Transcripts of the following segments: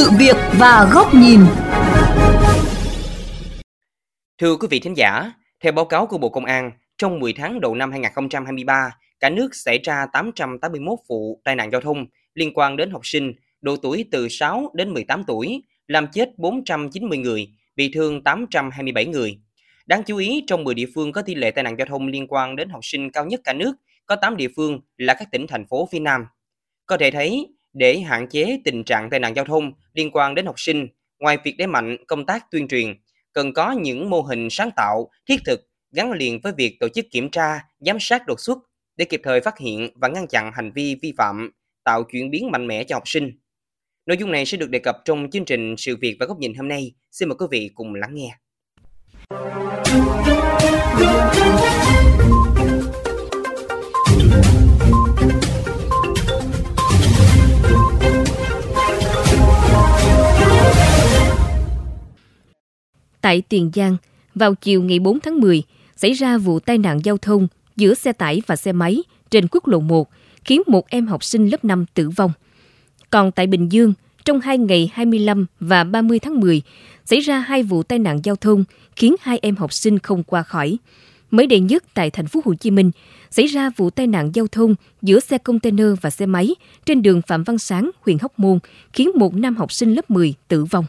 sự việc và góc nhìn. Thưa quý vị thính giả, theo báo cáo của Bộ Công an, trong 10 tháng đầu năm 2023, cả nước xảy ra 881 vụ tai nạn giao thông liên quan đến học sinh độ tuổi từ 6 đến 18 tuổi, làm chết 490 người, bị thương 827 người. Đáng chú ý, trong 10 địa phương có tỷ lệ tai nạn giao thông liên quan đến học sinh cao nhất cả nước, có 8 địa phương là các tỉnh thành phố phía Nam. Có thể thấy, để hạn chế tình trạng tai nạn giao thông liên quan đến học sinh, ngoài việc đẩy mạnh công tác tuyên truyền, cần có những mô hình sáng tạo, thiết thực gắn liền với việc tổ chức kiểm tra, giám sát đột xuất để kịp thời phát hiện và ngăn chặn hành vi vi phạm, tạo chuyển biến mạnh mẽ cho học sinh. Nội dung này sẽ được đề cập trong chương trình Sự việc và góc nhìn hôm nay. Xin mời quý vị cùng lắng nghe. Tại Tiền Giang, vào chiều ngày 4 tháng 10, xảy ra vụ tai nạn giao thông giữa xe tải và xe máy trên quốc lộ 1, khiến một em học sinh lớp 5 tử vong. Còn tại Bình Dương, trong hai ngày 25 và 30 tháng 10, xảy ra hai vụ tai nạn giao thông khiến hai em học sinh không qua khỏi. Mới đây nhất tại thành phố Hồ Chí Minh, xảy ra vụ tai nạn giao thông giữa xe container và xe máy trên đường Phạm Văn Sáng, huyện Hóc Môn, khiến một nam học sinh lớp 10 tử vong.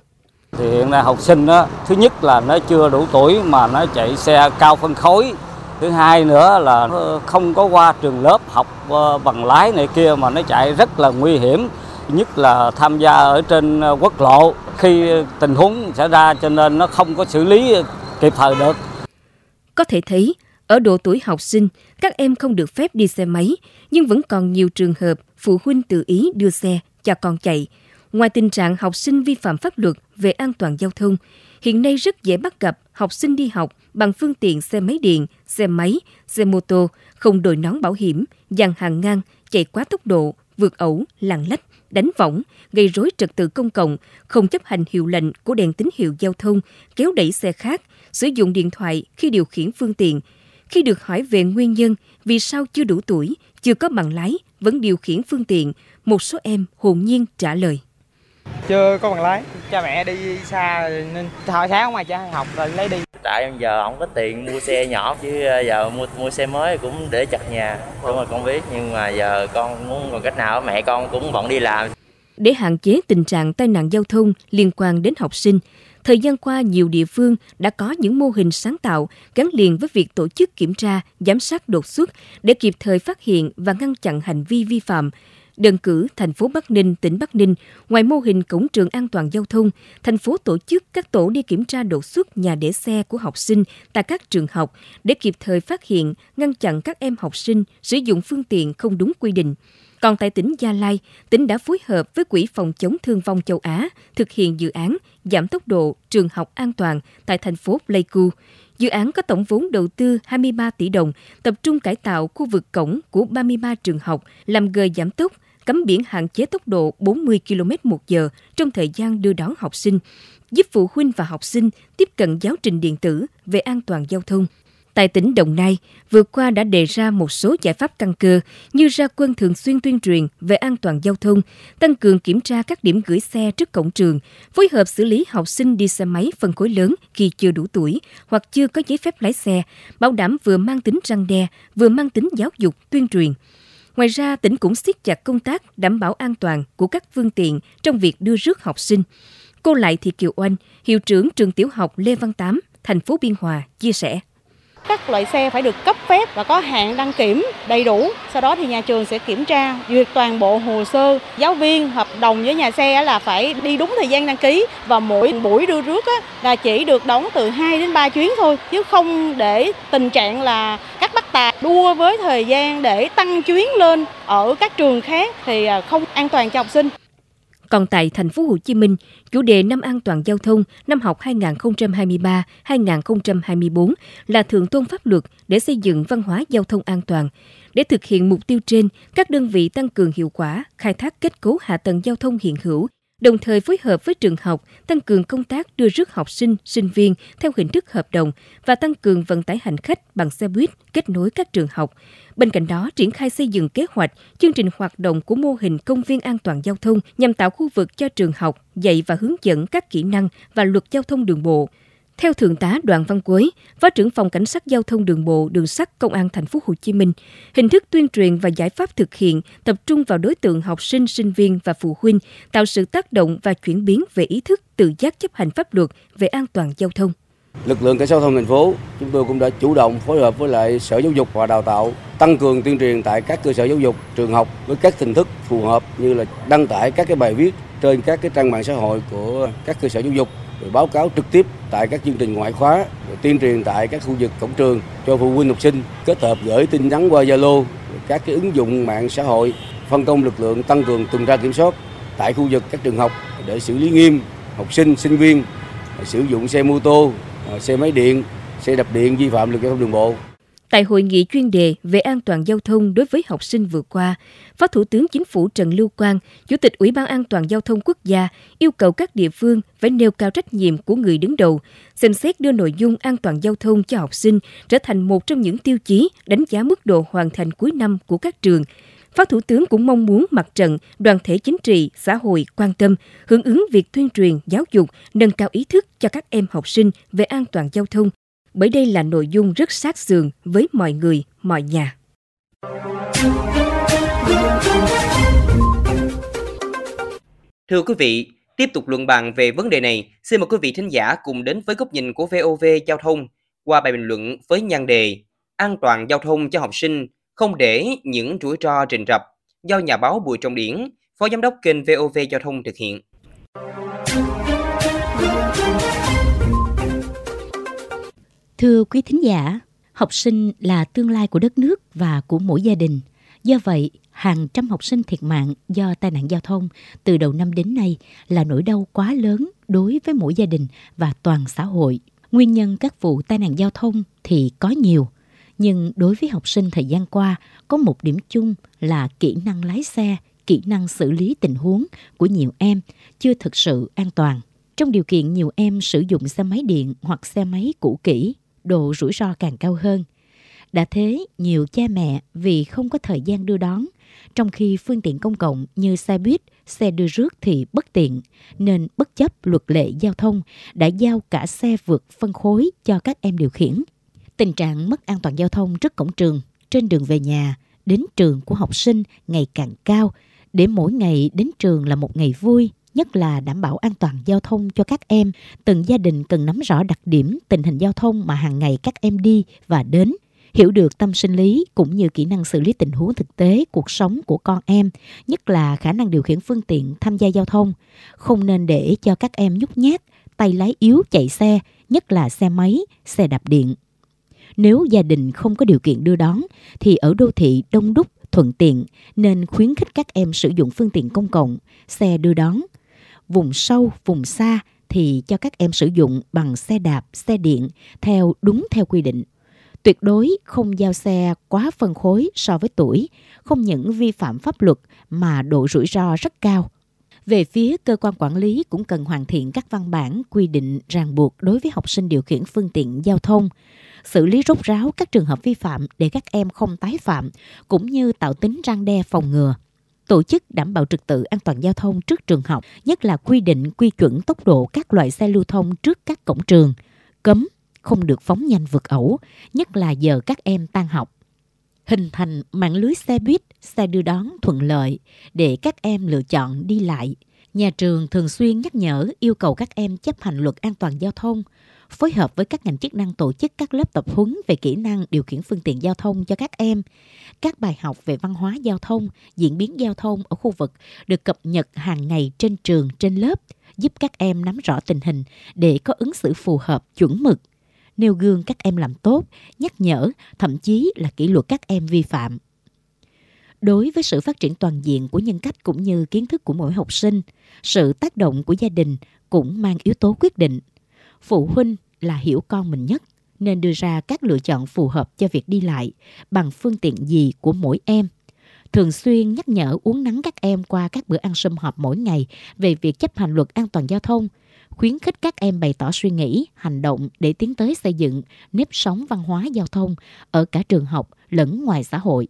Thì hiện nay học sinh đó, thứ nhất là nó chưa đủ tuổi mà nó chạy xe cao phân khối. Thứ hai nữa là không có qua trường lớp học ờ, bằng lái này kia mà nó chạy rất là nguy hiểm. Nhất là tham gia ở trên ờ, quốc lộ khi tình huống xảy ra cho nên nó không có xử lý kịp thời được. Có thể thấy, ở độ tuổi học sinh, các em không được phép đi xe máy, nhưng vẫn còn nhiều trường hợp phụ huynh tự ý đưa xe cho con chạy. Ngoài tình trạng học sinh vi phạm pháp luật về an toàn giao thông, hiện nay rất dễ bắt gặp học sinh đi học bằng phương tiện xe máy điện, xe máy, xe mô tô, không đội nón bảo hiểm, dàn hàng ngang, chạy quá tốc độ, vượt ẩu, lạng lách, đánh võng, gây rối trật tự công cộng, không chấp hành hiệu lệnh của đèn tín hiệu giao thông, kéo đẩy xe khác, sử dụng điện thoại khi điều khiển phương tiện. Khi được hỏi về nguyên nhân vì sao chưa đủ tuổi, chưa có bằng lái, vẫn điều khiển phương tiện, một số em hồn nhiên trả lời. Chưa có bằng lái, cha mẹ đi xa nên hồi sáng ngoài cha học rồi lấy đi. Tại giờ không có tiền mua xe nhỏ chứ giờ mua mua xe mới cũng để chặt nhà. Đúng rồi con biết nhưng mà giờ con muốn còn cách nào mẹ con cũng bận đi làm. Để hạn chế tình trạng tai nạn giao thông liên quan đến học sinh, thời gian qua nhiều địa phương đã có những mô hình sáng tạo gắn liền với việc tổ chức kiểm tra, giám sát đột xuất để kịp thời phát hiện và ngăn chặn hành vi vi phạm. Đơn cử thành phố Bắc Ninh, tỉnh Bắc Ninh, ngoài mô hình cổng trường an toàn giao thông, thành phố tổ chức các tổ đi kiểm tra đột xuất nhà để xe của học sinh tại các trường học để kịp thời phát hiện, ngăn chặn các em học sinh sử dụng phương tiện không đúng quy định. Còn tại tỉnh Gia Lai, tỉnh đã phối hợp với Quỹ phòng chống thương vong châu Á thực hiện dự án giảm tốc độ trường học an toàn tại thành phố Pleiku. Dự án có tổng vốn đầu tư 23 tỷ đồng, tập trung cải tạo khu vực cổng của 33 trường học, làm gờ giảm tốc, cấm biển hạn chế tốc độ 40 km một giờ trong thời gian đưa đón học sinh, giúp phụ huynh và học sinh tiếp cận giáo trình điện tử về an toàn giao thông – Tại tỉnh Đồng Nai, vừa qua đã đề ra một số giải pháp căn cơ như ra quân thường xuyên tuyên truyền về an toàn giao thông, tăng cường kiểm tra các điểm gửi xe trước cổng trường, phối hợp xử lý học sinh đi xe máy phân khối lớn khi chưa đủ tuổi hoặc chưa có giấy phép lái xe, bảo đảm vừa mang tính răng đe, vừa mang tính giáo dục, tuyên truyền. Ngoài ra, tỉnh cũng siết chặt công tác đảm bảo an toàn của các phương tiện trong việc đưa rước học sinh. Cô Lại Thị Kiều Oanh, hiệu trưởng trường tiểu học Lê Văn Tám, thành phố Biên Hòa, chia sẻ. Các loại xe phải được cấp phép và có hạn đăng kiểm đầy đủ. Sau đó thì nhà trường sẽ kiểm tra, duyệt toàn bộ hồ sơ. Giáo viên hợp đồng với nhà xe là phải đi đúng thời gian đăng ký và mỗi buổi đưa rước là chỉ được đóng từ 2 đến 3 chuyến thôi. Chứ không để tình trạng là các bác tài đua với thời gian để tăng chuyến lên ở các trường khác thì à, không an toàn cho học sinh. Còn tại thành phố Hồ Chí Minh, chủ đề năm an toàn giao thông năm học 2023-2024 là thượng tôn pháp luật để xây dựng văn hóa giao thông an toàn. Để thực hiện mục tiêu trên, các đơn vị tăng cường hiệu quả, khai thác kết cấu hạ tầng giao thông hiện hữu, đồng thời phối hợp với trường học tăng cường công tác đưa rước học sinh, sinh viên theo hình thức hợp đồng và tăng cường vận tải hành khách bằng xe buýt kết nối các trường học, Bên cạnh đó, triển khai xây dựng kế hoạch, chương trình hoạt động của mô hình công viên an toàn giao thông nhằm tạo khu vực cho trường học dạy và hướng dẫn các kỹ năng và luật giao thông đường bộ. Theo thượng tá Đoàn Văn Quế, phó trưởng phòng cảnh sát giao thông đường bộ, đường sắt công an thành phố Hồ Chí Minh, hình thức tuyên truyền và giải pháp thực hiện tập trung vào đối tượng học sinh, sinh viên và phụ huynh, tạo sự tác động và chuyển biến về ý thức tự giác chấp hành pháp luật về an toàn giao thông. Lực lượng cảnh sát giao thông thành phố chúng tôi cũng đã chủ động phối hợp với lại Sở Giáo dục và Đào tạo tăng cường tuyên truyền tại các cơ sở giáo dục, trường học với các hình thức phù hợp như là đăng tải các cái bài viết trên các cái trang mạng xã hội của các cơ sở giáo dục rồi báo cáo trực tiếp tại các chương trình ngoại khóa, rồi tuyên truyền tại các khu vực cổng trường cho phụ huynh học sinh, kết hợp gửi tin nhắn qua Zalo các cái ứng dụng mạng xã hội, phân công lực lượng tăng cường tuần tra kiểm soát tại khu vực các trường học để xử lý nghiêm học sinh sinh viên sử dụng xe mô tô ờ, xe máy điện, xe đạp điện vi phạm luật giao thông đường bộ. Tại hội nghị chuyên đề về an toàn giao thông đối với học sinh vừa qua, Phó Thủ tướng Chính phủ Trần Lưu Quang, Chủ tịch Ủy ban An toàn giao thông quốc gia yêu cầu các địa phương phải nêu cao trách nhiệm của người đứng đầu, xem xét đưa nội dung an toàn giao thông cho học sinh trở thành một trong những tiêu chí đánh giá mức độ hoàn thành cuối năm của các trường. Phó Thủ tướng cũng mong muốn mặt trận, đoàn thể chính trị, xã hội quan tâm, hưởng ứng việc tuyên truyền, giáo dục, nâng cao ý thức cho các em học sinh về an toàn giao thông bởi đây là nội dung rất sát sườn với mọi người, mọi nhà. Thưa quý vị, tiếp tục luận bàn về vấn đề này, xin mời quý vị thính giả cùng đến với góc nhìn của VOV Giao thông qua bài bình luận với nhan đề An toàn giao thông cho học sinh, không để những rủi ro trình rập do nhà báo Bùi Trọng Điển, Phó Giám đốc kênh VOV Giao thông thực hiện. Thưa quý thính giả, học sinh là tương lai của đất nước và của mỗi gia đình. Do vậy, hàng trăm học sinh thiệt mạng do tai nạn giao thông từ đầu năm đến nay là nỗi đau quá lớn đối với mỗi gia đình và toàn xã hội. Nguyên nhân các vụ tai nạn giao thông thì có nhiều, nhưng đối với học sinh thời gian qua có một điểm chung là kỹ năng lái xe, kỹ năng xử lý tình huống của nhiều em chưa thực sự an toàn. Trong điều kiện nhiều em sử dụng xe máy điện hoặc xe máy cũ kỹ, độ rủi ro càng cao hơn. Đã thế, nhiều cha mẹ vì không có thời gian đưa đón, trong khi phương tiện công cộng như xe buýt, xe đưa rước thì bất tiện, nên bất chấp luật lệ giao thông đã giao cả xe vượt phân khối cho các em điều khiển. Tình trạng mất an toàn giao thông trước cổng trường, trên đường về nhà, đến trường của học sinh ngày càng cao, để mỗi ngày đến trường là một ngày vui, nhất là đảm bảo an toàn giao thông cho các em. Từng gia đình cần nắm rõ đặc điểm tình hình giao thông mà hàng ngày các em đi và đến, hiểu được tâm sinh lý cũng như kỹ năng xử lý tình huống thực tế cuộc sống của con em, nhất là khả năng điều khiển phương tiện tham gia giao thông. Không nên để cho các em nhút nhát, tay lái yếu chạy xe, nhất là xe máy, xe đạp điện. Nếu gia đình không có điều kiện đưa đón thì ở đô thị đông đúc thuận tiện nên khuyến khích các em sử dụng phương tiện công cộng, xe đưa đón vùng sâu, vùng xa thì cho các em sử dụng bằng xe đạp, xe điện theo đúng theo quy định. Tuyệt đối không giao xe quá phân khối so với tuổi, không những vi phạm pháp luật mà độ rủi ro rất cao. Về phía cơ quan quản lý cũng cần hoàn thiện các văn bản quy định ràng buộc đối với học sinh điều khiển phương tiện giao thông, xử lý rốt ráo các trường hợp vi phạm để các em không tái phạm, cũng như tạo tính răng đe phòng ngừa tổ chức đảm bảo trật tự an toàn giao thông trước trường học, nhất là quy định quy chuẩn tốc độ các loại xe lưu thông trước các cổng trường, cấm không được phóng nhanh vượt ẩu, nhất là giờ các em tan học. Hình thành mạng lưới xe buýt, xe đưa đón thuận lợi để các em lựa chọn đi lại. Nhà trường thường xuyên nhắc nhở yêu cầu các em chấp hành luật an toàn giao thông, phối hợp với các ngành chức năng tổ chức các lớp tập huấn về kỹ năng điều khiển phương tiện giao thông cho các em. Các bài học về văn hóa giao thông, diễn biến giao thông ở khu vực được cập nhật hàng ngày trên trường, trên lớp, giúp các em nắm rõ tình hình để có ứng xử phù hợp, chuẩn mực. Nêu gương các em làm tốt, nhắc nhở, thậm chí là kỷ luật các em vi phạm đối với sự phát triển toàn diện của nhân cách cũng như kiến thức của mỗi học sinh sự tác động của gia đình cũng mang yếu tố quyết định phụ huynh là hiểu con mình nhất nên đưa ra các lựa chọn phù hợp cho việc đi lại bằng phương tiện gì của mỗi em. Thường xuyên nhắc nhở uống nắng các em qua các bữa ăn sum họp mỗi ngày về việc chấp hành luật an toàn giao thông, khuyến khích các em bày tỏ suy nghĩ, hành động để tiến tới xây dựng nếp sống văn hóa giao thông ở cả trường học lẫn ngoài xã hội.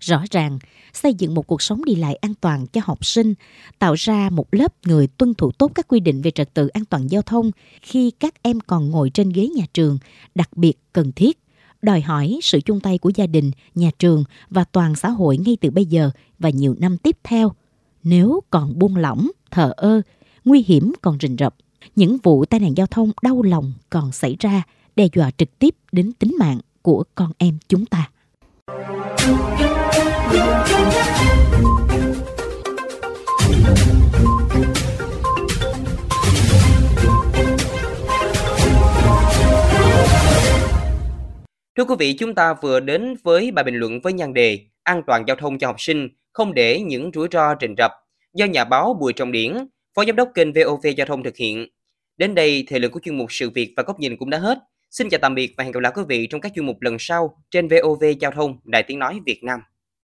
Rõ ràng, xây dựng một cuộc sống đi lại an toàn cho học sinh, tạo ra một lớp người tuân thủ tốt các quy định về trật tự an toàn giao thông khi các em còn ngồi trên ghế nhà trường, đặc biệt cần thiết đòi hỏi sự chung tay của gia đình, nhà trường và toàn xã hội ngay từ bây giờ và nhiều năm tiếp theo. Nếu còn buông lỏng, thờ ơ, nguy hiểm còn rình rập, những vụ tai nạn giao thông đau lòng còn xảy ra, đe dọa trực tiếp đến tính mạng của con em chúng ta. Thưa quý vị, chúng ta vừa đến với bài bình luận với nhan đề An toàn giao thông cho học sinh, không để những rủi ro rình rập do nhà báo Bùi Trọng Điển, Phó Giám đốc kênh VOV Giao thông thực hiện. Đến đây, thời lượng của chuyên mục Sự việc và góc nhìn cũng đã hết. Xin chào tạm biệt và hẹn gặp lại quý vị trong các chuyên mục lần sau trên VOV Giao thông Đài Tiếng Nói Việt Nam.